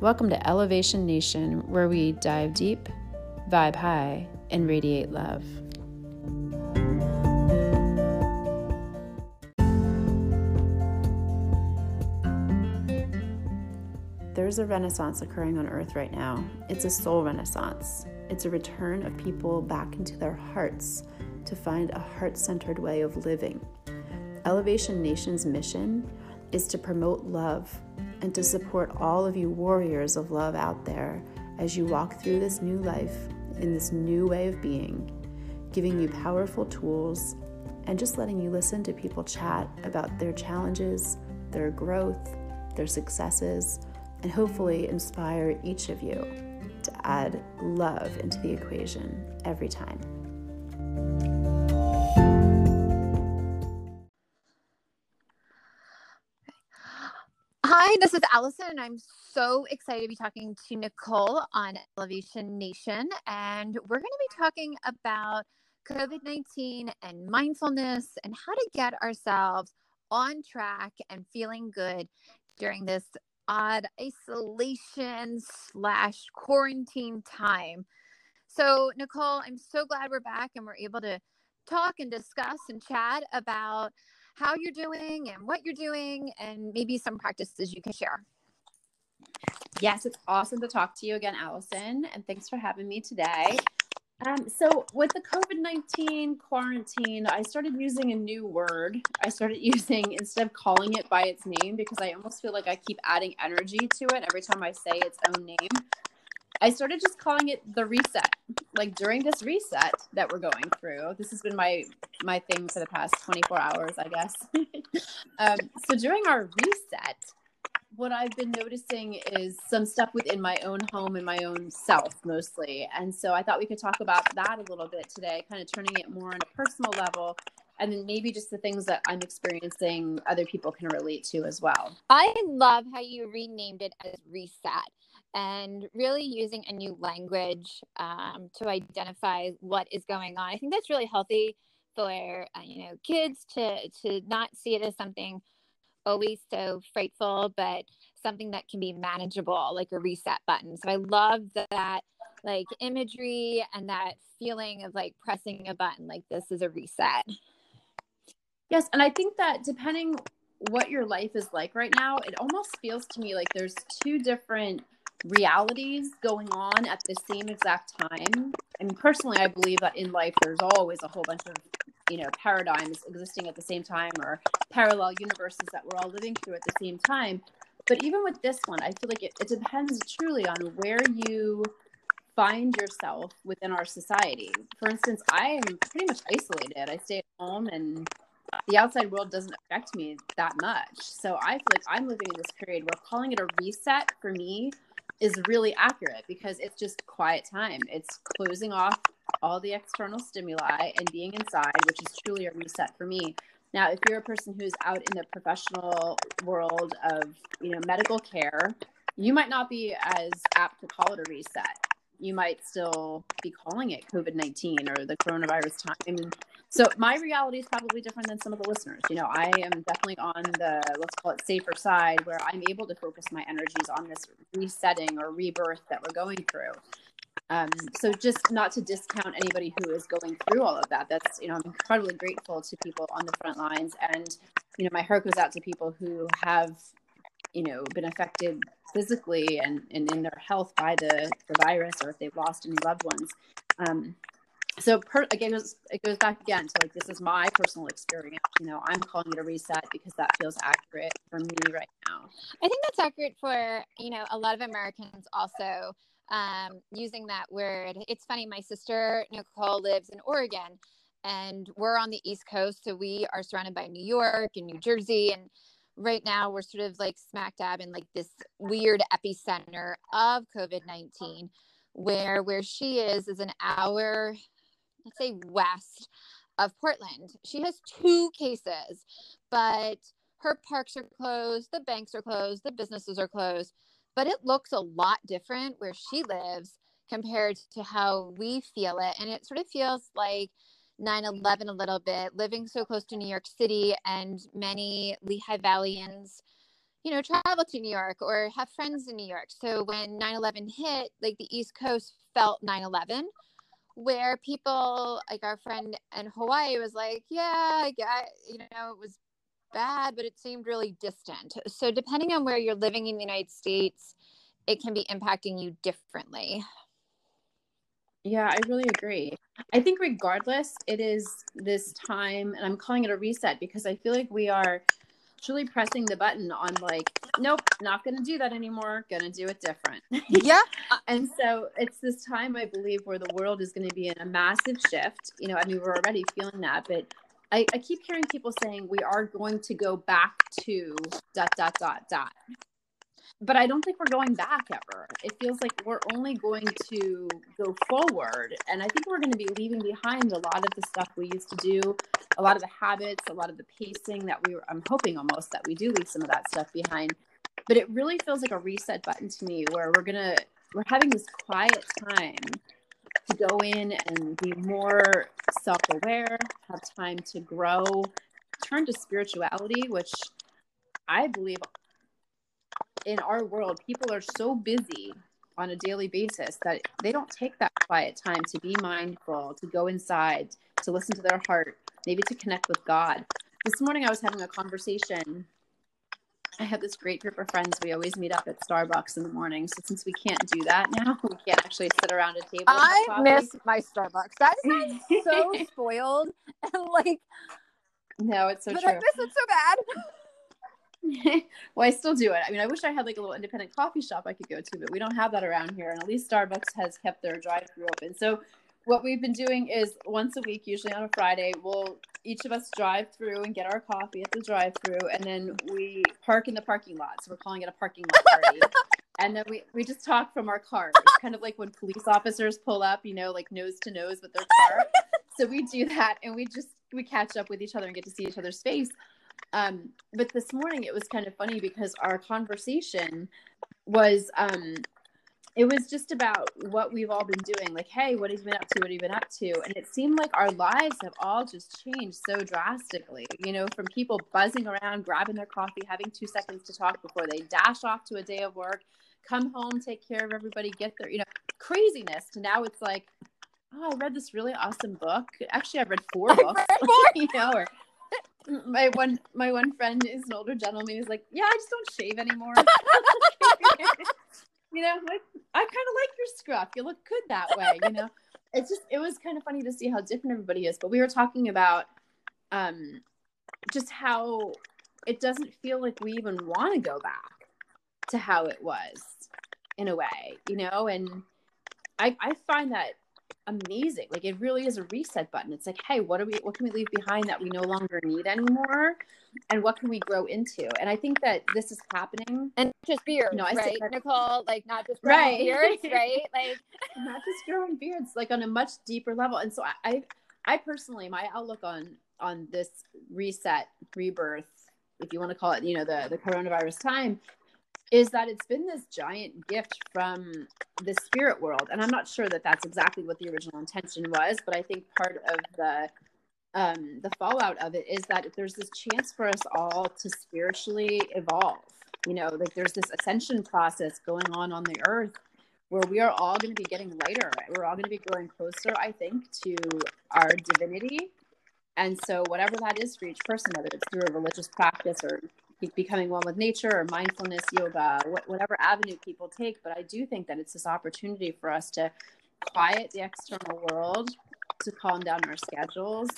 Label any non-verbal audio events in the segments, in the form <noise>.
Welcome to Elevation Nation, where we dive deep, vibe high, and radiate love. There's a renaissance occurring on earth right now. It's a soul renaissance. It's a return of people back into their hearts to find a heart centered way of living. Elevation Nation's mission is to promote love and to support all of you warriors of love out there as you walk through this new life in this new way of being, giving you powerful tools and just letting you listen to people chat about their challenges, their growth, their successes, and hopefully inspire each of you to add love into the equation every time. Hi, this is Allison, and I'm so excited to be talking to Nicole on Elevation Nation. And we're going to be talking about COVID 19 and mindfulness and how to get ourselves on track and feeling good during this odd isolation slash quarantine time. So, Nicole, I'm so glad we're back and we're able to talk and discuss and chat about how you're doing and what you're doing and maybe some practices you can share. Yes, it's awesome to talk to you again, Allison, and thanks for having me today. Um, so, with the COVID 19 quarantine, I started using a new word. I started <laughs> using, instead of calling it by its name, because I almost feel like I keep adding energy to it every time I say its own name. I started just calling it the reset. Like during this reset that we're going through, this has been my my thing for the past 24 hours, I guess. <laughs> um, so during our reset, what I've been noticing is some stuff within my own home and my own self mostly. And so I thought we could talk about that a little bit today, kind of turning it more on a personal level. And then maybe just the things that I'm experiencing, other people can relate to as well. I love how you renamed it as reset and really using a new language um, to identify what is going on. I think that's really healthy for uh, you know kids to to not see it as something always so frightful, but something that can be manageable, like a reset button. So I love that like imagery and that feeling of like pressing a button, like this is a reset. Yes, and I think that depending what your life is like right now, it almost feels to me like there's two different realities going on at the same exact time. Mean, personally, I believe that in life there's always a whole bunch of you know paradigms existing at the same time or parallel universes that we're all living through at the same time. But even with this one, I feel like it, it depends truly on where you find yourself within our society. For instance, I am pretty much isolated. I stay at home and the outside world doesn't affect me that much. So I feel like I'm living in this period where calling it a reset for me is really accurate because it's just quiet time. It's closing off all the external stimuli and being inside, which is truly a reset for me. Now, if you're a person who's out in the professional world of, you know, medical care, you might not be as apt to call it a reset. You might still be calling it COVID 19 or the coronavirus time. So my reality is probably different than some of the listeners. You know, I am definitely on the let's call it safer side where I'm able to focus my energies on this resetting or rebirth that we're going through. Um, so just not to discount anybody who is going through all of that. That's you know I'm incredibly grateful to people on the front lines, and you know my heart goes out to people who have you know been affected physically and, and in their health by the, the virus or if they've lost any loved ones. Um, so per, again, it goes back again to like this is my personal experience. You know, I'm calling it a reset because that feels accurate for me right now. I think that's accurate for you know a lot of Americans also um, using that word. It's funny. My sister Nicole lives in Oregon, and we're on the East Coast, so we are surrounded by New York and New Jersey, and right now we're sort of like smack dab in like this weird epicenter of COVID nineteen where where she is is an hour let's say west of Portland. She has two cases, but her parks are closed, the banks are closed, the businesses are closed, but it looks a lot different where she lives compared to how we feel it. And it sort of feels like 9 11 a little bit, living so close to New York City and many Lehigh Valleyans, you know, travel to New York or have friends in New York. So when 9 11 hit, like the East Coast felt 9 11, where people, like our friend in Hawaii, was like, yeah, I you know, it was bad, but it seemed really distant. So depending on where you're living in the United States, it can be impacting you differently. Yeah, I really agree. I think regardless, it is this time, and I'm calling it a reset because I feel like we are truly pressing the button on like, nope, not going to do that anymore. Going to do it different. <laughs> Yeah. Uh, and so it's this time, I believe, where the world is going to be in a massive shift. You know, I mean, we're already feeling that, but I, I keep hearing people saying we are going to go back to dot, dot, dot, dot but I don't think we're going back ever. It feels like we're only going to go forward. And I think we're going to be leaving behind a lot of the stuff we used to do, a lot of the habits, a lot of the pacing that we were, I'm hoping almost that we do leave some of that stuff behind. But it really feels like a reset button to me where we're going to, we're having this quiet time to go in and be more self aware, have time to grow, turn to spirituality, which I believe in our world, people are so busy on a daily basis that they don't take that quiet time to be mindful, to go inside, to listen to their heart, maybe to connect with God. This morning, I was having a conversation. I have this great group of friends. We always meet up at Starbucks in the morning. So since we can't do that <laughs> now, we can't actually sit around a table. I miss my Starbucks. That sounds <laughs> so spoiled <laughs> and like. No, it's so but true. I miss it so bad. <laughs> well, I still do it. I mean, I wish I had like a little independent coffee shop I could go to, but we don't have that around here. And at least Starbucks has kept their drive-through open. So what we've been doing is once a week, usually on a Friday, we'll each of us drive through and get our coffee at the drive-through, and then we park in the parking lot. So we're calling it a parking lot party. <laughs> and then we, we just talk from our cars, kind of like when police officers pull up, you know, like nose to nose with their car. <laughs> so we do that, and we just we catch up with each other and get to see each other's face. Um, but this morning it was kind of funny because our conversation was um, it was just about what we've all been doing. Like, hey, what have you been up to? What have you been up to? And it seemed like our lives have all just changed so drastically. You know, from people buzzing around, grabbing their coffee, having two seconds to talk before they dash off to a day of work, come home, take care of everybody, get their, you know, craziness to now it's like, oh, I read this really awesome book. Actually, I've read four books, <laughs> you know, or <laughs> my one my one friend is an older gentleman. He's like, yeah, I just don't shave anymore. <laughs> <laughs> you know, like I kind of like your scruff. You look good that way. You know, it's just it was kind of funny to see how different everybody is. But we were talking about um just how it doesn't feel like we even want to go back to how it was in a way, you know, and I I find that amazing. Like it really is a reset button. It's like, hey, what do we what can we leave behind that we no longer need anymore? And what can we grow into? And I think that this is happening. And just beards, no, I right, that, Nicole? Like not just growing right. beards, <laughs> right? Like not just growing beards, like on a much deeper level. And so I, I, I personally, my outlook on on this reset, rebirth, if you want to call it, you know, the the coronavirus time, is that it's been this giant gift from the spirit world. And i'm not sure that that's exactly what the original intention was but i think part of the um, the fallout of it is that there's this chance for us all to spiritually evolve. You know like there's this ascension process going on on the earth where we are all going to be getting lighter we're all going to be growing closer i think to our divinity. And so whatever that is for each person whether it's through a religious practice or becoming one with nature or mindfulness yoga whatever avenue people take but i do think that it's this opportunity for us to quiet the external world to calm down our schedules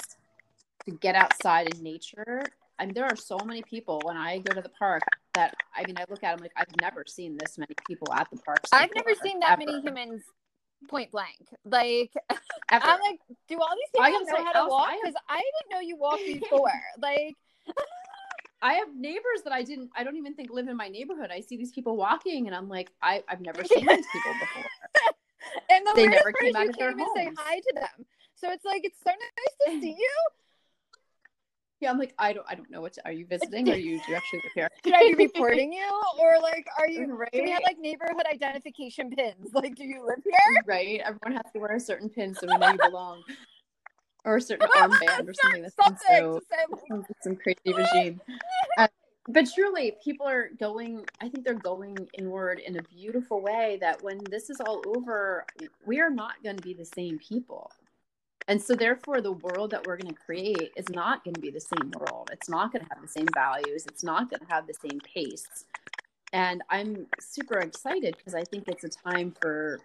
to get outside in nature I mean, there are so many people when I go to the park that I mean, I look at them like I've never seen this many people at the park. I've never seen that ever. many humans point blank. Like, <laughs> ever. I'm like, do all these people know how to walk? Because I. I didn't know you walked before. <laughs> like, <laughs> I have neighbors that I didn't, I don't even think live in my neighborhood. I see these people walking and I'm like, I, I've never <laughs> seen these people before. and the they never came out of their homes. say hi to them. So it's like, it's so nice to see <laughs> you. Yeah, I'm like, I don't, I don't know what. To, are you visiting, or you do you actually live here? <laughs> Should I be reporting you, or like, are you? Right? Do we have like neighborhood identification pins? Like, do you live here? Right. Everyone has to wear a certain pin so we know you belong or a certain <laughs> armband or something. That's something so <laughs> some crazy <laughs> regime. Uh, but truly people are going i think they're going inward in a beautiful way that when this is all over we are not going to be the same people and so therefore the world that we're going to create is not going to be the same world it's not going to have the same values it's not going to have the same pace and i'm super excited because i think it's a time for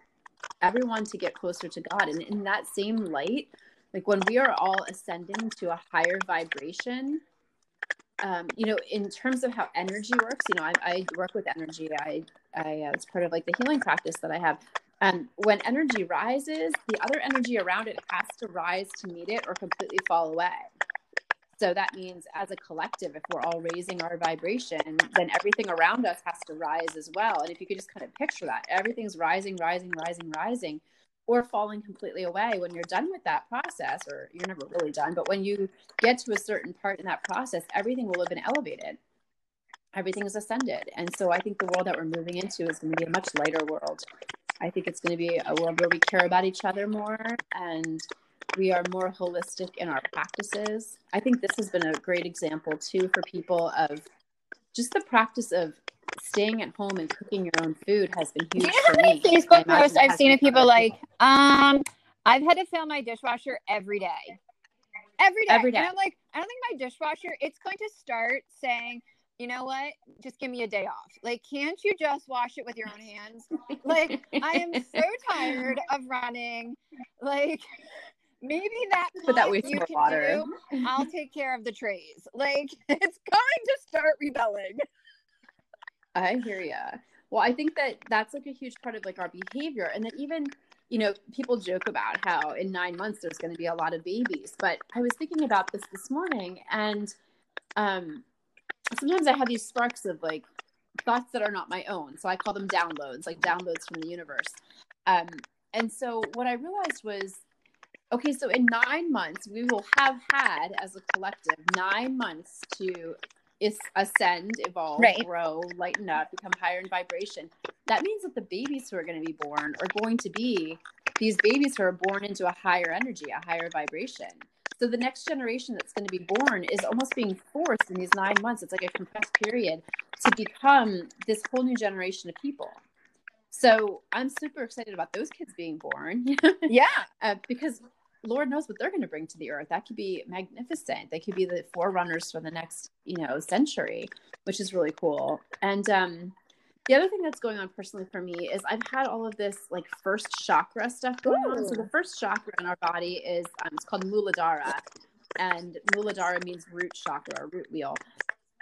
everyone to get closer to god and in that same light like when we are all ascending to a higher vibration um, you know, in terms of how energy works, you know, I, I work with energy. I, I, uh, it's part of like the healing practice that I have. And when energy rises, the other energy around it has to rise to meet it or completely fall away. So that means as a collective, if we're all raising our vibration, then everything around us has to rise as well. And if you could just kind of picture that, everything's rising, rising, rising, rising or falling completely away when you're done with that process or you're never really done but when you get to a certain part in that process everything will have been elevated. Everything is ascended. And so i think the world that we're moving into is going to be a much lighter world. I think it's going to be a world where we care about each other more and we are more holistic in our practices. I think this has been a great example too for people of just the practice of staying at home and cooking your own food has been huge. Do you know how many Facebook posts I've seen of people like, um, I've had to fill my dishwasher every day. Every day. Every day. And I'm like, I don't think my dishwasher, it's going to start saying, you know what? Just give me a day off. Like, can't you just wash it with your own hands? like, I am so <laughs> tired of running. Like, maybe that but that wastes more water. Do, I'll take care of the trays. Like, <laughs> it's going to start rebelling. I hear you. Well, I think that that's like a huge part of like our behavior. And that even, you know, people joke about how in nine months there's going to be a lot of babies. But I was thinking about this this morning and um, sometimes I have these sparks of like thoughts that are not my own. So I call them downloads, like downloads from the universe. Um, and so what I realized was okay, so in nine months, we will have had as a collective nine months to is ascend, evolve, right. grow, lighten up, become higher in vibration. That means that the babies who are going to be born are going to be these babies who are born into a higher energy, a higher vibration. So the next generation that's going to be born is almost being forced in these nine months. It's like a compressed period to become this whole new generation of people. So I'm super excited about those kids being born. <laughs> yeah, uh, because Lord knows what they're going to bring to the earth. That could be magnificent. They could be the forerunners for the next, you know, century, which is really cool. And um, the other thing that's going on personally for me is I've had all of this like first chakra stuff going Ooh. on. So the first chakra in our body is um, it's called Muladhara, and Muladhara means root chakra or root wheel,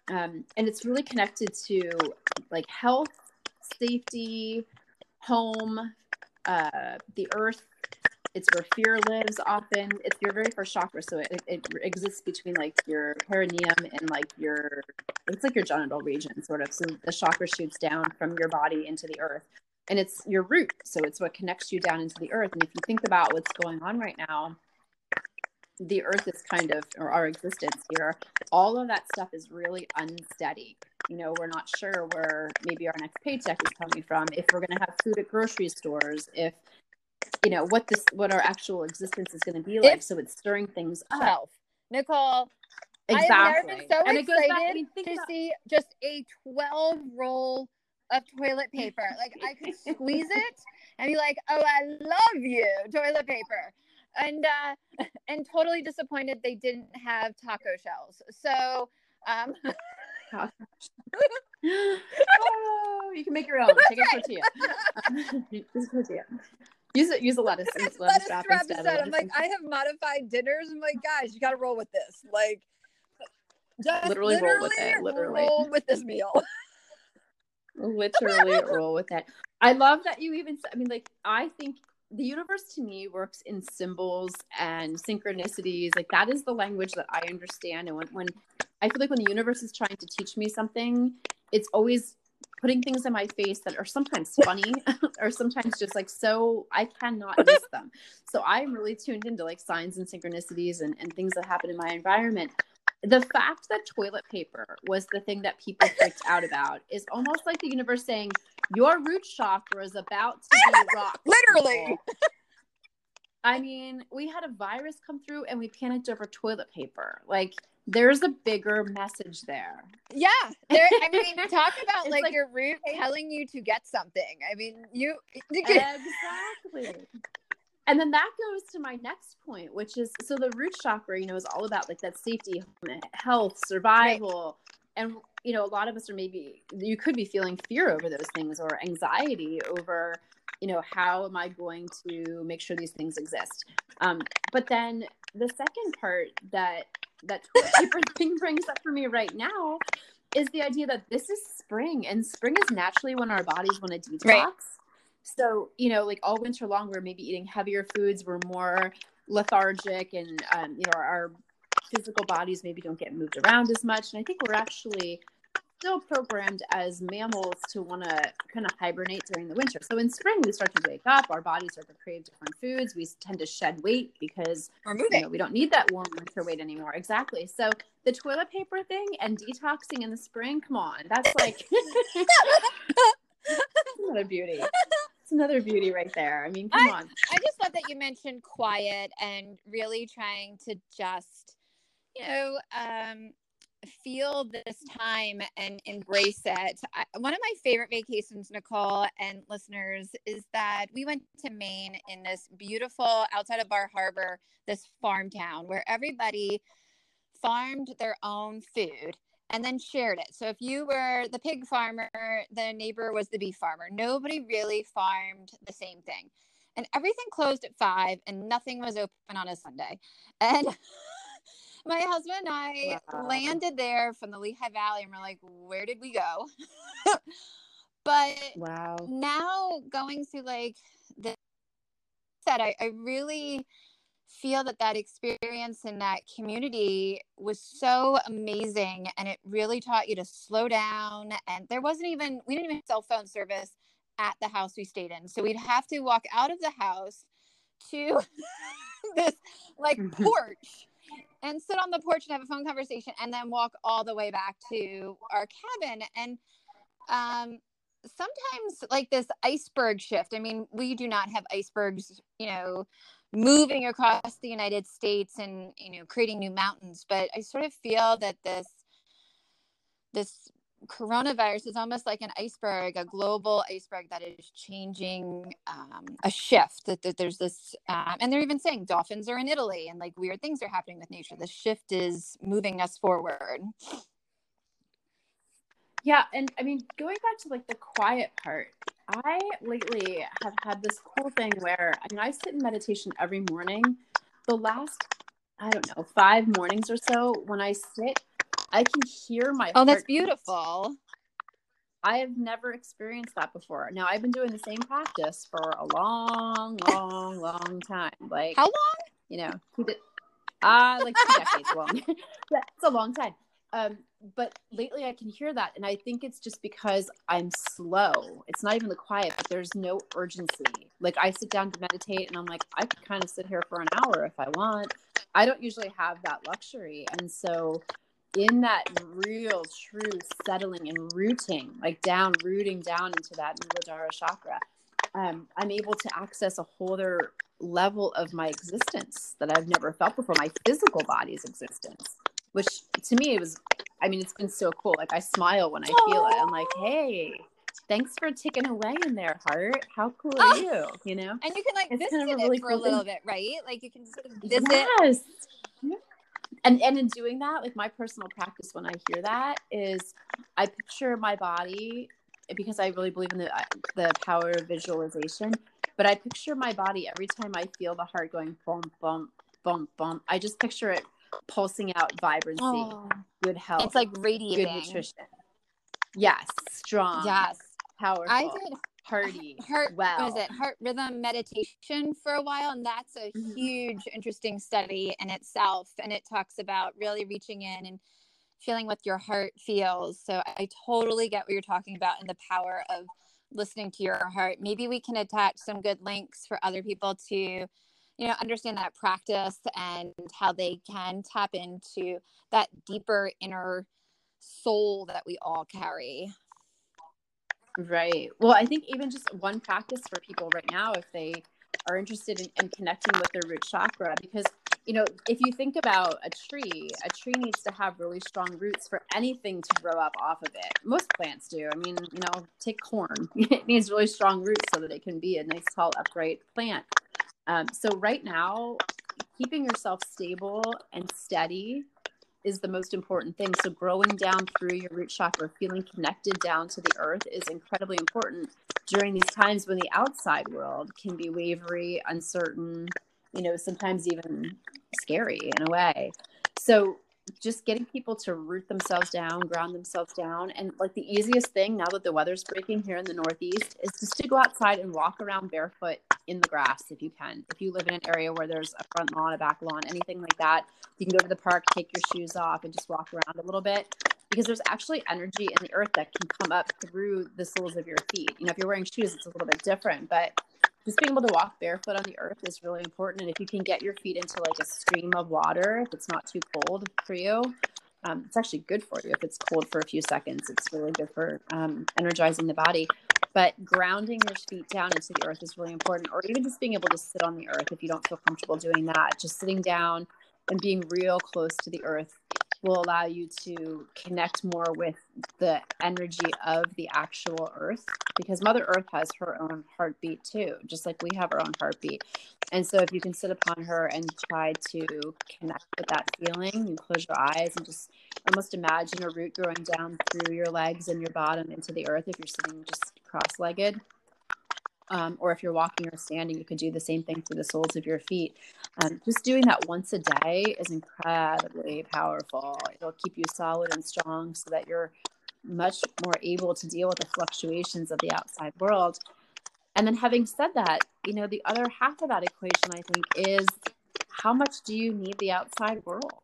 um, and it's really connected to like health, safety, home, uh, the earth, it's where fear lives often. It's your very first chakra. So it, it exists between like your perineum and like your, it's like your genital region sort of. So the chakra shoots down from your body into the earth and it's your root. So it's what connects you down into the earth. And if you think about what's going on right now, the earth is kind of, or our existence here, all of that stuff is really unsteady. You know, we're not sure where maybe our next paycheck is coming from, if we're going to have food at grocery stores, if you know what this what our actual existence is going to be like. So it's stirring things up. Nicole, exactly. I've never been so and excited back, I mean, to about- see just a twelve roll of toilet paper. Like I could <laughs> squeeze it and be like, "Oh, I love you, toilet paper," and uh, and totally disappointed they didn't have taco shells. So. Um, <laughs> <laughs> oh, you can make your own. Take a tortilla. Just tortilla. Use it. Use a lettuce. Use lettuce, lettuce wrap instead. I'm like, I have modified dinners. I'm like, guys, you got to roll with this. Like, just literally, literally roll with it. Literally roll with this meal. <laughs> literally roll with it. I love that you even. I mean, like, I think the universe to me works in symbols and synchronicities. Like that is the language that I understand. And when, when I feel like when the universe is trying to teach me something, it's always putting things in my face that are sometimes funny <laughs> or sometimes just like so I cannot miss <laughs> them. So I'm really tuned into like signs and synchronicities and, and things that happen in my environment. The fact that toilet paper was the thing that people freaked out about is almost like the universe saying, Your root chakra is about to be <laughs> rocked. Literally. I mean, we had a virus come through and we panicked over toilet paper. Like there's a bigger message there. Yeah. There I mean <laughs> talk about like, like- your root telling you to get something. I mean, you exactly. And then that goes to my next point, which is so the root chakra, you know, is all about like that safety, health, survival. And, you know, a lot of us are maybe, you could be feeling fear over those things or anxiety over, you know, how am I going to make sure these things exist? Um, but then the second part that that <laughs> toilet paper thing brings up for me right now is the idea that this is spring and spring is naturally when our bodies want to detox. Right. So, you know, like all winter long, we're maybe eating heavier foods, we're more lethargic, and, um, you know, our physical bodies maybe don't get moved around as much. And I think we're actually still programmed as mammals to want to kind of hibernate during the winter. So in spring, we start to wake up, our bodies start to crave different foods, we tend to shed weight because we're you know, we don't need that warm winter weight anymore. Exactly. So the toilet paper thing and detoxing in the spring, come on, that's like <laughs> another beauty. It's another beauty right there. I mean, come on. I just love that you mentioned quiet and really trying to just, you know, um, feel this time and embrace it. I, one of my favorite vacations, Nicole and listeners, is that we went to Maine in this beautiful outside of Bar Harbor, this farm town where everybody farmed their own food and then shared it. So if you were the pig farmer, the neighbor was the beef farmer. Nobody really farmed the same thing. And everything closed at five and nothing was open on a Sunday. And <laughs> my husband and I Wow. landed there from the Lehigh Valley and we're like, where did we go? <laughs> but Wow. now going through like the said I, I really feel that that experience in that community was so amazing and it really taught you to slow down and there wasn't even we didn't even have cell phone service at the house we stayed in so we'd have to walk out of the house to <laughs> this like <laughs> porch and sit on the porch and have a phone conversation and then walk all the way back to our cabin. And um sometimes like this iceberg shift i mean we do not have icebergs you know moving across the united states and you know creating new mountains but i sort of feel that this this coronavirus is almost like an iceberg a global iceberg that is changing um, a shift that, that there's this um, and they're even saying dolphins are in italy and like weird things are happening with nature the shift is moving us forward Yeah, and I mean, going back to like the quiet part, I lately have had this cool thing where I mean, I sit in meditation every morning. The last, I don't know, five mornings or so, when I sit, I can hear my. oh that's beautiful I have never experienced that before. Now I've been doing the same practice for a long, long, long time. Like how long you know, it uh like two decades long. <laughs> yeah, it's a long time. Um, but lately I can hear that, and I think it's just because I'm slow. It's not even the quiet, but there's no urgency. Like I sit down to meditate, and I'm like, I could kind of sit here for an hour if I want. I don't usually have that luxury, and so in that real, true settling and rooting, like down, rooting down into that Muladhara chakra, um, I'm able to access a whole other level of my existence that I've never felt before, my physical body's existence, which to me it was, I mean, it's been so cool. Like I smile when I feel it. I'm like, hey, thanks for ticking away in there, heart. How cool are you? You know? and you can like It's visit kind of a it really for cool a little thing. bit right like you can sort of visit Yes. And and in doing that, like my personal practice when I hear that is I picture my body because I really believe in the the power of visualization. But I picture my body every time I feel the heart going bump bump bump bump. I just picture it pulsing out vibrancy, oh, good health, it's like radiating good nutrition. Yes, strong. yes powerful. i did hearty. <laughs> heart well. what is it heart rhythm meditation for a while and that's a Mhm. huge interesting study in itself and it talks about really reaching in and feeling what your heart feels so i totally get what you're talking about and the power of listening to your heart maybe we can attach some good links for other people to you know understand that practice and how they can tap into that deeper inner soul that we all carry Right. Well, I think even just one practice for people right now, if they are interested in, in connecting with their root chakra, because you know, if you think about a tree, a tree needs to have really strong roots for anything to grow up off of it. Most plants do. I mean, you know, take corn, <laughs> it needs really strong roots so that it can be a nice, tall, upright plant. Um, so, right now, keeping yourself stable and steady is the most important thing. So, growing down through your root chakra, feeling connected down to the earth is incredibly important during these times when the outside world can be wavery, uncertain, you know, sometimes even scary in a way. So, just getting people to root themselves down, ground themselves down. And like the easiest thing now that the weather's breaking here in the Northeast is just to go outside and walk around barefoot in the grass if you can. If you live in an area where there's a front lawn, a back lawn, anything like that, you can go to the park, take your shoes off, and just walk around a little bit because there's actually energy in the earth that can come up through the soles of your feet. You know, if you're wearing shoes, it's a little bit different, but just being able to walk barefoot on the earth is really important. And if you can get your feet into like a stream of water, if it's not too cold for you, um, it's actually good for you. If it's cold for a few seconds, it's really good for um, energizing the body. But grounding your feet down into the earth is really important, or even just being able to sit on the earth if you don't feel comfortable doing that. Just sitting down and being real close to the earth will allow you to connect more with the energy of the actual earth because mother earth has her own heartbeat too just like we have our own heartbeat. And so if you can sit upon her and try to connect with that feeling you close your eyes and just almost imagine a root growing down through your legs and your bottom into the earth if you're sitting just cross-legged um, or if you're walking or standing, you could do the same thing for the soles of your feet. Um, just doing that once a day is incredibly powerful. It'll keep you solid and strong so that you're much more able to deal with the fluctuations of the outside world. And then, having said that, you know, the other half of that equation, I think, is how much do you need the outside world?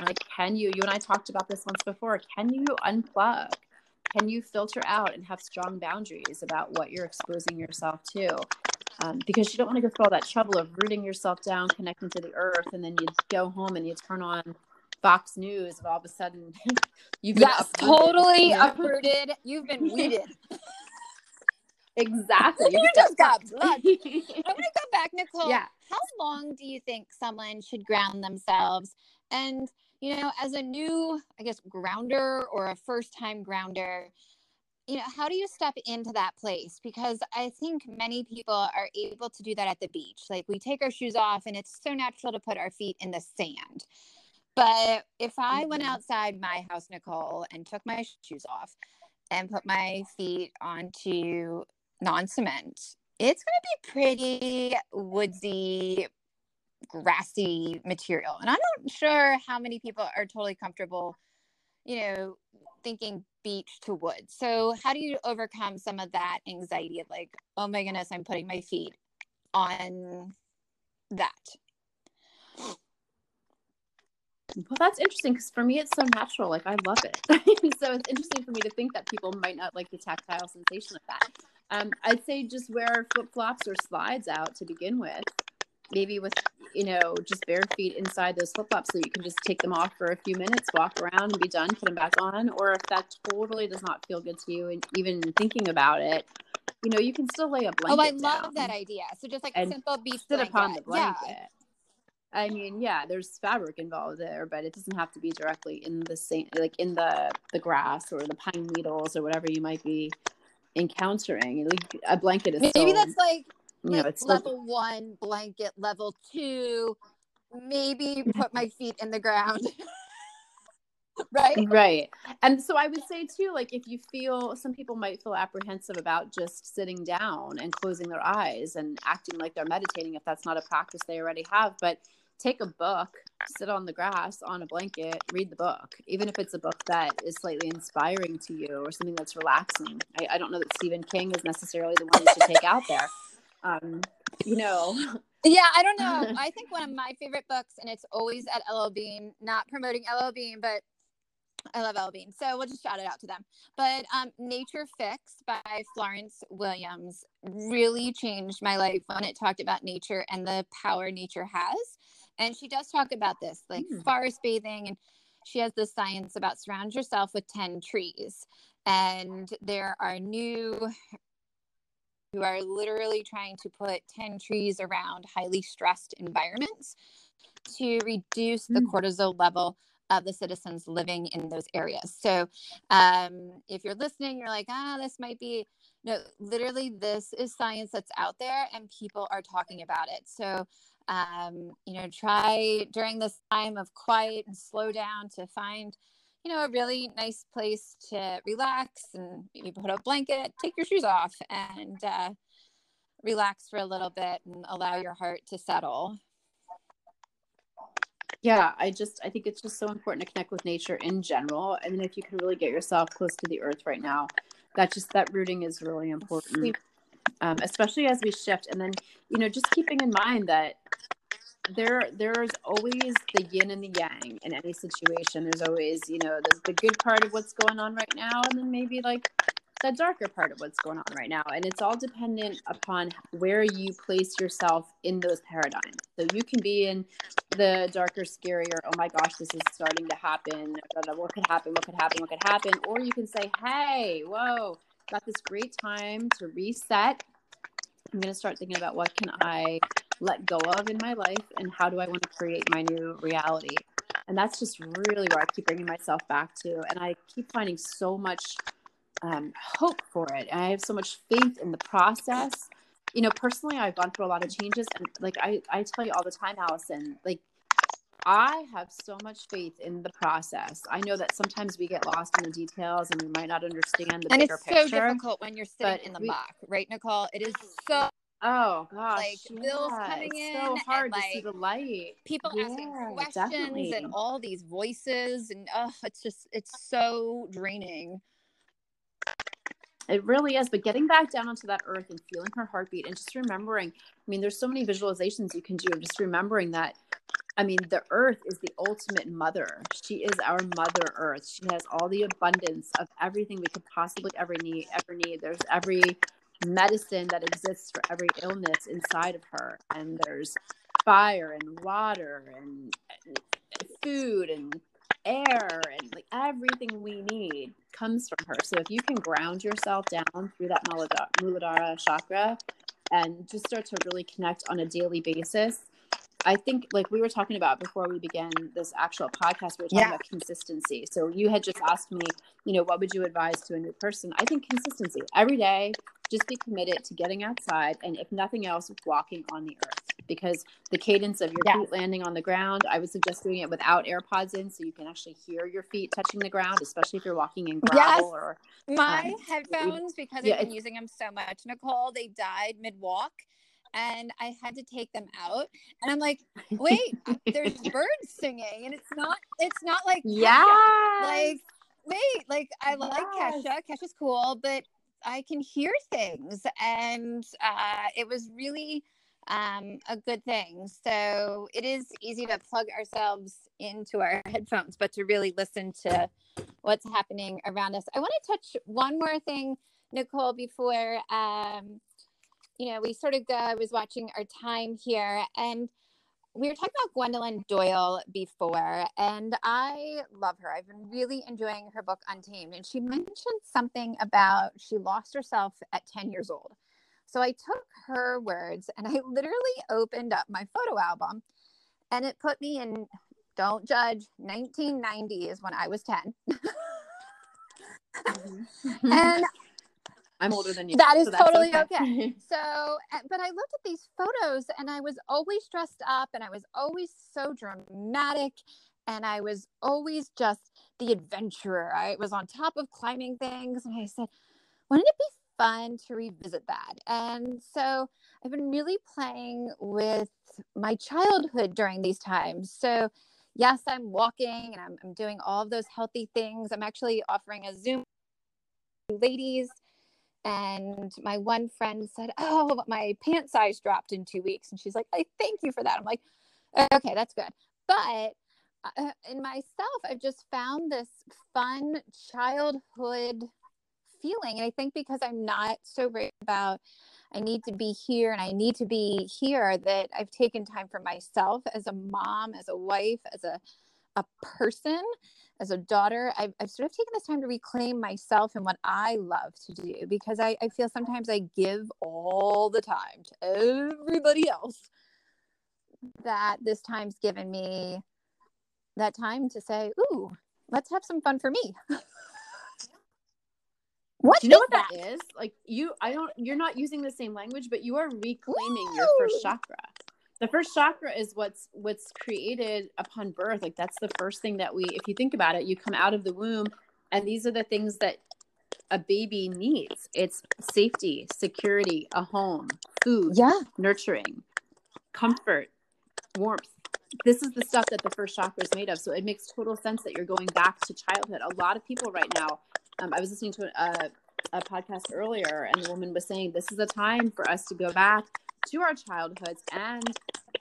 Like, can you, you and I talked about this once before, can you unplug? Can you filter out and have strong boundaries about what you're exposing yourself to? Um, because you don't want to go through all that trouble of rooting yourself down, connecting to the earth, and then you go home and you turn on Fox News, and all of a sudden <laughs> you've been yes, uprooted. totally uprooted. You've been weeded. <laughs> exactly. <laughs> You, you just got blood. I want to go back, Nicole. Yeah. How long do you think someone should ground themselves? And you know, as a new, I guess, grounder or a first time grounder, you know, how do you step into that place? Because I think many people are able to do that at the beach. Like we take our shoes off and it's so natural to put our feet in the sand. But if I went mm-hmm. outside my house, Nicole, and took my shoes off and put my feet onto non cement, it's going to be pretty woodsy, grassy material. And I'm not sure how many people are totally comfortable, you know, thinking beach to wood. So, how do you overcome some of that anxiety of like, oh my goodness, I'm putting my feet on that? Well, that's interesting because for me, it's so natural. Like, I love it. <laughs> so, it's interesting for me to think that people might not like the tactile sensation of that. Um, I'd say just wear flip flops or slides out to begin with maybe with you know just bare feet inside those flip flops so you can just take them off for a few minutes walk around and be done put them back on or if that totally does not feel good to you and even thinking about it you know you can still lay a blanket oh i love that idea so just like a simple beach sit blanket. upon the blanket yeah. I mean, yeah, there's fabric involved there, but it doesn't have to be directly in the same, like in the the grass or the pine needles or whatever you might be encountering. Like a blanket is maybe that's like you know, it's level still... one blanket, level two, maybe <laughs> put my feet in the ground. <laughs> right? Right. And so i would say too like if you feel some people might feel apprehensive about just sitting down and closing their eyes and acting like they're meditating if that's not a practice they already have but take a book sit on the grass on a blanket read the book even if it's a book that is slightly inspiring to you or something that's relaxing. I, I don't know that stephen king is necessarily the one you should take out there um, you know. <laughs> Yeah, I don't know. <laughs> I think one of my favorite books, and it's always at LL Bean, not promoting LL Bean, but I love LL Bean. So we'll just shout it out to them. But um, Nature Fix by Florence Williams really changed my life when it talked about nature and the power nature has. And she does talk about this, like mm. forest bathing, and she has the science about surround yourself with 10 trees. And there are new who are literally trying to put 10 trees around highly stressed environments to reduce the Mm. cortisol level of the citizens living in those areas. So, um, if you're listening, you're like, ah, this might be no, literally, this is science that's out there, and people are talking about it. So, um, you know, try during this time of quiet and slow down to find, you know, a really nice place to relax and maybe put a blanket, take your shoes off, and uh, relax for a little bit and allow your heart to settle. Yeah, I just I think it's just so important to connect with nature in general, and then if you can really get yourself close to the earth right now, that just that rooting is really important, um, especially as we shift. And then you know, just keeping in mind that there there's always the yin and the yang in any situation. There's always you know the, the good part of what's going on right now, and then maybe like the darker part of what's going on right now. And it's all dependent upon where you place yourself in those paradigms. So you can be in the darker, scarier, oh my gosh, this is starting to happen. What could happen? What could happen? What could happen? Or you can say, hey, whoa, got this great time to reset. I'm going to start thinking about what can I let go of in my life and how do I want to create my new reality. And that's just really where I keep bringing myself back to. And I keep finding so much um, hope for it. And I have so much faith in the process. You know, personally, I've gone through a lot of changes, and like I, I tell you all the time, Allison, like I have so much faith in the process. I know that sometimes we get lost in the details and we might not understand the and bigger it's picture. so difficult when you're sitting in the we- muck, right, Nicole? It is so Oh gosh, like, bills coming it's in so and, hard to see like, the light. people asking questions definitely. and all these voices, and oh, it's just it's so draining. It really is. But getting back down onto that earth and feeling her heartbeat and just remembering, I mean, there's so many visualizations you can do and just remembering that, I mean, the earth is the ultimate mother. She is our mother earth. She has all the abundance of everything we could possibly ever need, ever need. There's every medicine that exists for every illness inside of her. And there's fire and water and eh, food and air and like everything we need comes from her. So if you can ground yourself down through that Muladhara, Muladhara chakra and just start to really connect on a daily basis, I think like we were talking about before we began this actual podcast, we were talking Yeah. about consistency. So you had just asked me, you know, what would you advise to a new person? I think consistency every day. Just be committed to getting outside, and if nothing else, walking on the earth. Because the cadence of your Yes. feet landing on the ground, I would suggest doing it without AirPods in, so you can actually hear your feet touching the ground, especially if you're walking in gravel Yes. or My Um, headphones, because yeah, I've been using them so much, Nicole, they died mid walk, and I had to take them out. And I'm like, <laughs> wait, there's birds singing, and it's not it's not like yeah, like wait like i like Yes. kesha kesha's cool but i can hear things and uh, it was really um, a good thing so it is easy to plug ourselves into our <laughs> headphones but to really listen to what's happening around us i want to touch one more thing nicole before um, you know we sort of go i was watching our time here and we were talking about Glennon Doyle before, and I love her. I've been really enjoying her book Untamed. And she mentioned something about she lost herself at 10 years old. So I took her words and I literally opened up my photo album and it put me in, don't judge, 1990 is when I was 10. <laughs> Mm-hmm. and mm-hmm. I'm older than you. That is so totally okay. <laughs> So, uh, but I looked at these photos and I was always dressed up and I was always so dramatic and I was always just the adventurer. I was on top of climbing things and I said, wouldn't it be fun to revisit that? And so I've been really playing with my childhood during these times. So, yes, I'm walking and I'm, I'm doing all of those healthy things. I'm actually offering a Zoom ladies and my one friend said oh my pant size dropped in two weeks. And she's like i thank you for that. I'm like okay that's good. But uh, in myself i've just found this fun childhood feeling. And i think because i'm not so worried about i need to be here and i need to be here that i've taken time for myself as a mom as a wife as a a person as a daughter, I've, I've sort of taken this time to reclaim myself and what I love to do because I, I feel sometimes I give all the time to everybody else. that this time's given me that time to say, "Ooh, let's have some fun for me." <laughs> what Do you know what that? that is? Like you, I don't. You're not using the same language, but you are reclaiming Ooh. your first chakra. The first chakra is what's what's created upon birth. Like that's the first thing that we. If you think about it, you come out of the womb, and these are the things that a baby needs. It's safety, security, a home, food, yeah, nurturing, comfort, warmth. This is the stuff that the first chakra is made of. So it makes total sense that you're going back to childhood. A lot of people right now, um, I was listening to a, a podcast earlier, and the woman was saying this is a time for us to go back to our childhoods. And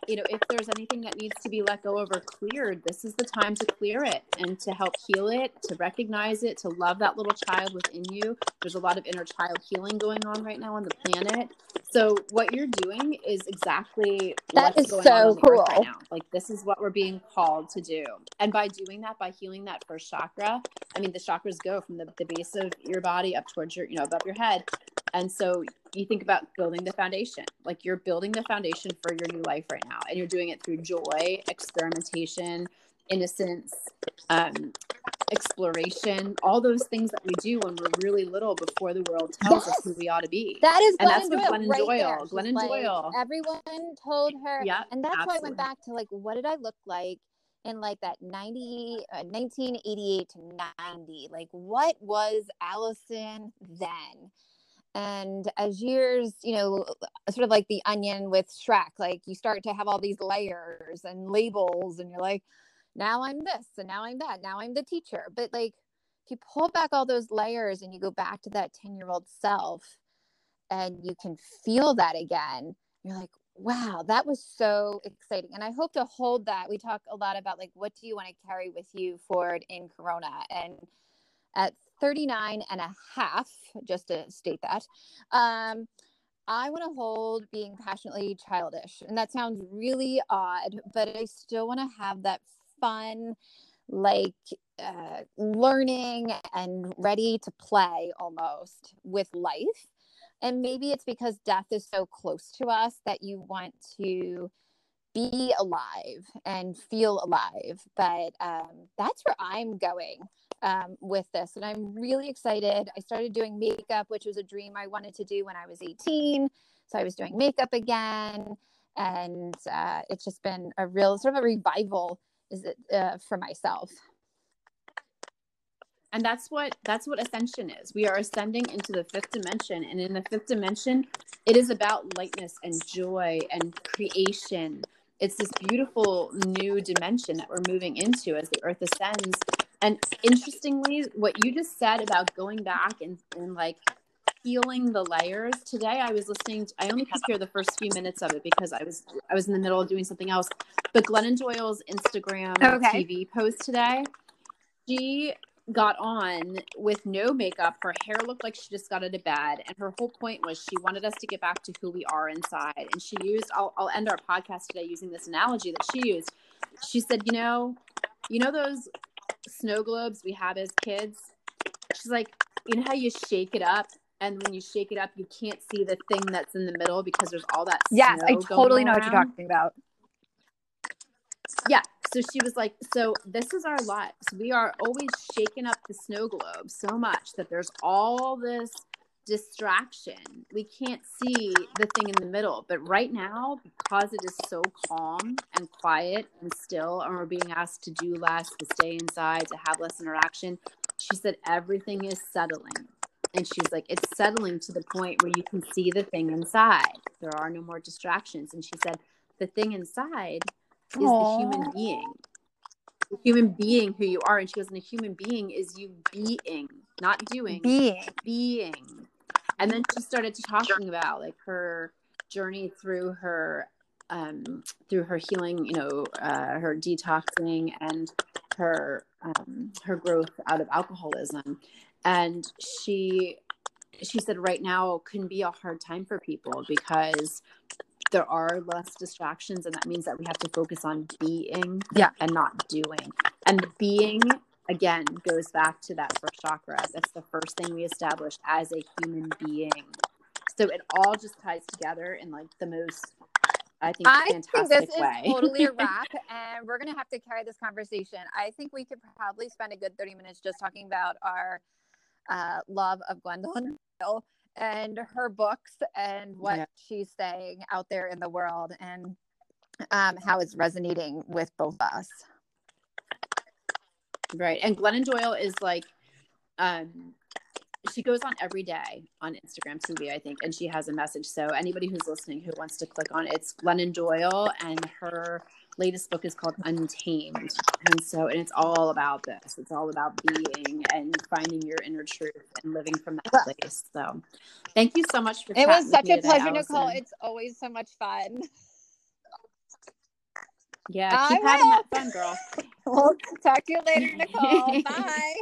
you know if there's anything that needs to be let go of or cleared this is the time to clear it and to help heal it to recognize it to love that little child within you. There's a lot of inner child healing going on right now on the planet. So what you're doing is exactly that what's is going so cool right now. Like this is what we're being called to do. And by doing that by healing that first chakra i mean the chakras go from the, the base of your body up towards your you know above your head and so you think about building the foundation like you're building the foundation for your new life right now and you're doing it through joy experimentation innocence um, exploration all those things that we do when we're really little before the world tells yes. us who we ought to be. That is and that's what glennon right doyle glennon like, doyle. everyone told her yeah and that's absolutely. why i went back to like what did i look like in like that 90 uh, 1988 to 90 like what was allison then and as years you know uh, sort of like the onion with shrek like you start to have all these layers and labels and you're like now i'm this and now i'm that now i'm the teacher. But like if you pull back all those layers and you go back to that 10 year old self and you can feel that again you're like wow that was so exciting. And i hope to hold that. We talk a lot about like what do you want to carry with you forward in corona? And at 39 and a half, just to state that. Um, I want to hold being passionately childish. And that sounds really odd, but I still want to have that fun, like uh, learning and ready to play almost with life. And maybe it's because death is so close to us that you want to be alive and feel alive. But um, that's where I'm going um, with this. And I'm really excited. I started doing makeup, which was a dream I wanted to do when I was 18. So I was doing makeup again. And uh, it's just been a real sort of a revival is it, uh, for myself. And that's what that's what ascension is. We are ascending into the fifth dimension, and in the fifth dimension, it is about lightness and joy and creation. It's this beautiful new dimension that we're moving into as the earth ascends and interestingly, what you just said about going back and, and like peeling the layers today, I was listening. To, I only could hear the first few minutes of it because I was I was in the middle of doing something else. But Glennon Doyle's Instagram okay. TV post today, she got on with no makeup. Her hair looked like she just got out of bed. And her whole point was she wanted us to get back to who we are inside. And she used, I'll, I'll end our podcast today using this analogy that she used. She said, you know, you know those snow globes we had as kids. She's like, you know how you shake it up, and when you shake it up, you can't see the thing that's in the middle because there's all that. Yes, I totally know what you're talking about. Yeah. So she was like, so this is our lives. We are always shaking up the snow globe so much that there's all this distraction. We can't see the thing in the middle. But right now, because it is so calm and quiet and still, and we're being asked to do less, to stay inside, to have less interaction, she said everything is settling. And she's like, it's settling to the point where you can see the thing inside. There are no more distractions. And she said, the thing inside is Aww. the human being. The human being who you are. And she goes, and a human being is you being, not doing. Being. Being and then she started to talking about like her journey through her um, through her healing, you know, uh, her detoxing and her um, her growth out of alcoholism, and she she said right now can be a hard time for people because there are less distractions, and that means that we have to focus on being, yeah, and not doing, and being again goes back to that first chakra. That's the first thing we established as a human being. So it all just ties together in like the most I think I think this way. is totally a wrap, <laughs> and we're gonna have to carry this conversation. I think we could probably spend a good thirty minutes just talking about our uh, love of Gwendolyn Hill and her books and what Yeah. she's saying out there in the world and um, how it's resonating with both of us. Right. And Glennon Doyle is like, um, she goes on every day on Instagram TV, I think, and she has a message. So anybody who's listening who wants to click on it, it's Glennon Doyle, and her latest book is called Untamed. And so, and it's all about this. It's all about being and finding your inner truth and living from that place. So, thank you so much for. It was such a today, pleasure, Nicole. It's always so much fun. <laughs> yeah, I keep having will. that fun, girl. <laughs> We'll talk to you later, Nicole. <laughs> Bye.